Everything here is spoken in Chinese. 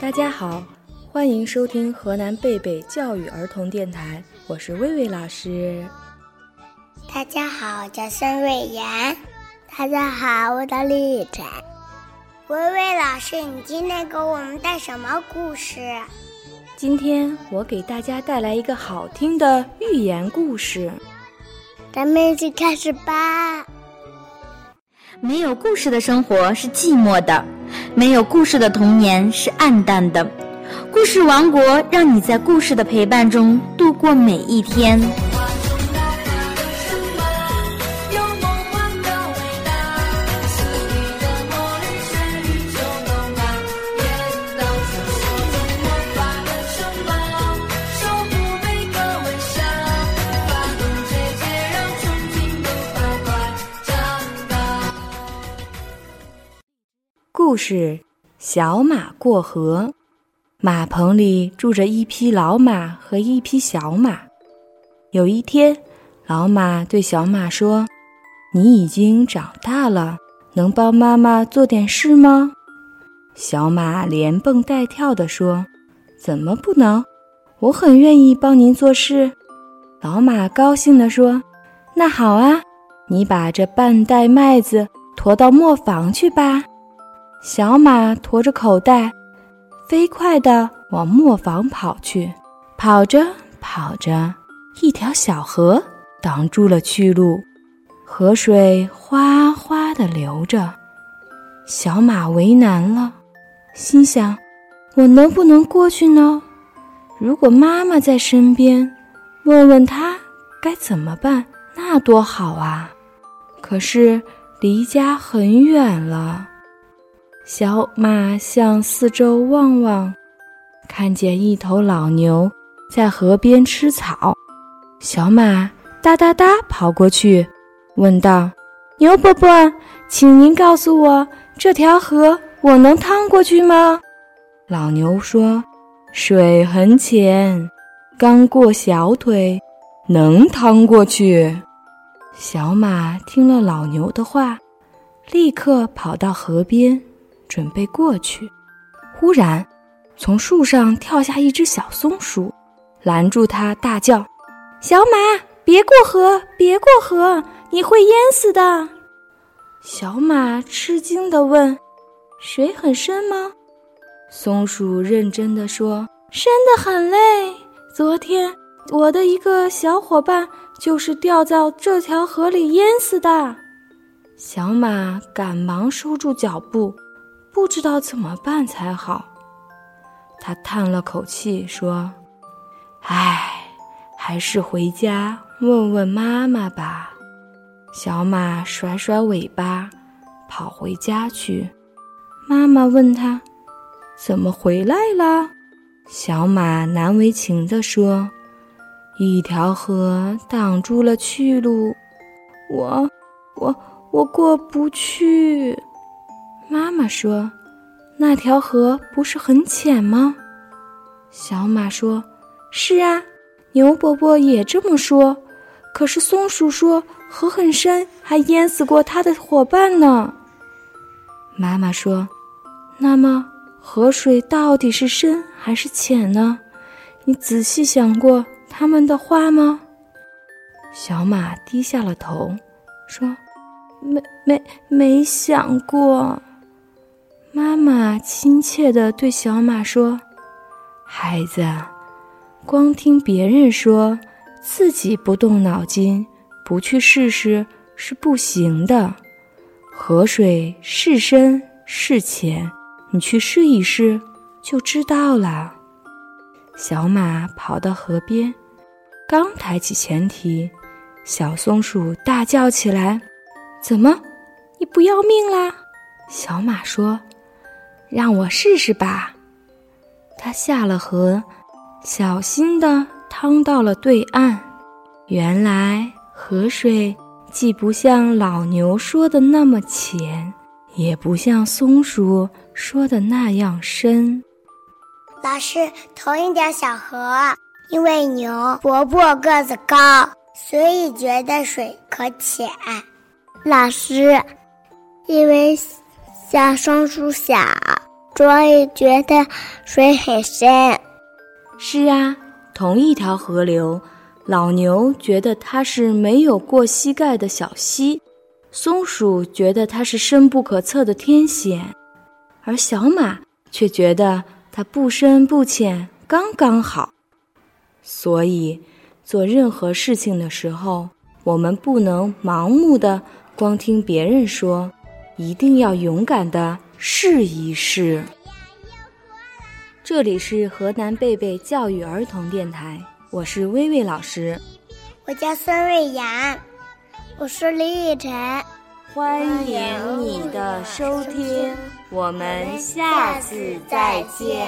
大家好欢迎收听河南贝贝教育儿童电台我是魏魏老师。大家好我叫孙瑞妍大家好我叫李雨辰薇薇老师你今天给我们带什么故事？今天我给大家带来一个好听的寓言故事。咱们一起开始吧。没有故事的生活是寂寞的，没有故事的童年是暗淡的。故事王国让你在故事的陪伴中度过每一天。故事：小马过河。马棚里住着一匹老马和一匹小马。有一天，老马对小马说：“你已经长大了，能帮妈妈做点事吗？”小马连蹦带跳地说：“怎么不能？我很愿意帮您做事。”老马高兴地说：“那好啊，你把这半袋麦子驮到磨坊去吧。”小马驮着口袋，飞快地往磨坊跑去。跑着跑着，一条小河挡住了去路，河水哗哗地流着。小马为难了，心想：我能不能过去呢？如果妈妈在身边，问问她该怎么办，那多好啊！可是离家很远了。小马向四周望望，看见一头老牛在河边吃草。小马哒哒哒跑过去，问道：“牛伯伯，请您告诉我，这条河我能趟过去吗？”老牛说：“水很浅，刚过小腿，能趟过去。”小马听了老牛的话，立刻跑到河边。准备过去，忽然，从树上跳下一只小松鼠，拦住他，大叫：“小马，别过河，别过河，你会淹死的！”小马吃惊地问：“水很深吗？”松鼠认真地说：“深得很嘞！昨天我的一个小伙伴就是掉到这条河里淹死的。”小马赶忙收住脚步。不知道怎么办才好，他叹了口气说：“唉，还是回家问问妈妈吧。”小马甩甩尾巴，跑回家去。妈妈问他：“怎么回来了？”小马难为情地说：“一条河挡住了去路，我，我，我过不去。”妈妈说：“那条河不是很浅吗？”小马说：“是啊。”牛伯伯也这么说。可是松鼠说：“河很深，还淹死过他的伙伴呢。”妈妈说：“那么河水到底是深还是浅呢？你仔细想过他们的话吗？”小马低下了头，说：“没没没想过。”妈妈亲切地对小马说：“孩子，光听别人说，自己不动脑筋，不去试试是不行的。河水是深是浅，你去试一试就知道了。”小马跑到河边，刚抬起前蹄，小松鼠大叫起来：“怎么，你不要命啦？”小马说。让我试试吧。他下了河，小心地趟到了对岸。原来河水既不像老牛说的那么浅，也不像松鼠说的那样深。老师，同一条小河，因为牛伯伯个子高，所以觉得水可浅。老师，因为小松鼠小。所以觉得水很深。是啊，同一条河流，老牛觉得它是没有过膝盖的小溪，松鼠觉得它是深不可测的天险，而小马却觉得它不深不浅，刚刚好。所以，做任何事情的时候，我们不能盲目的光听别人说，一定要勇敢的试一试。这里是河南贝贝教育儿童电台，我是薇薇老师，我叫孙瑞阳，我是李雨辰，欢迎你的收听，我们下次再见。